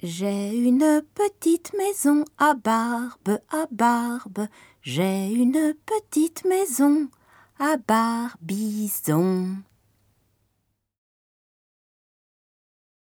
J'ai une petite maison à Barbe, à Barbe. J'ai une petite maison à Barbizon.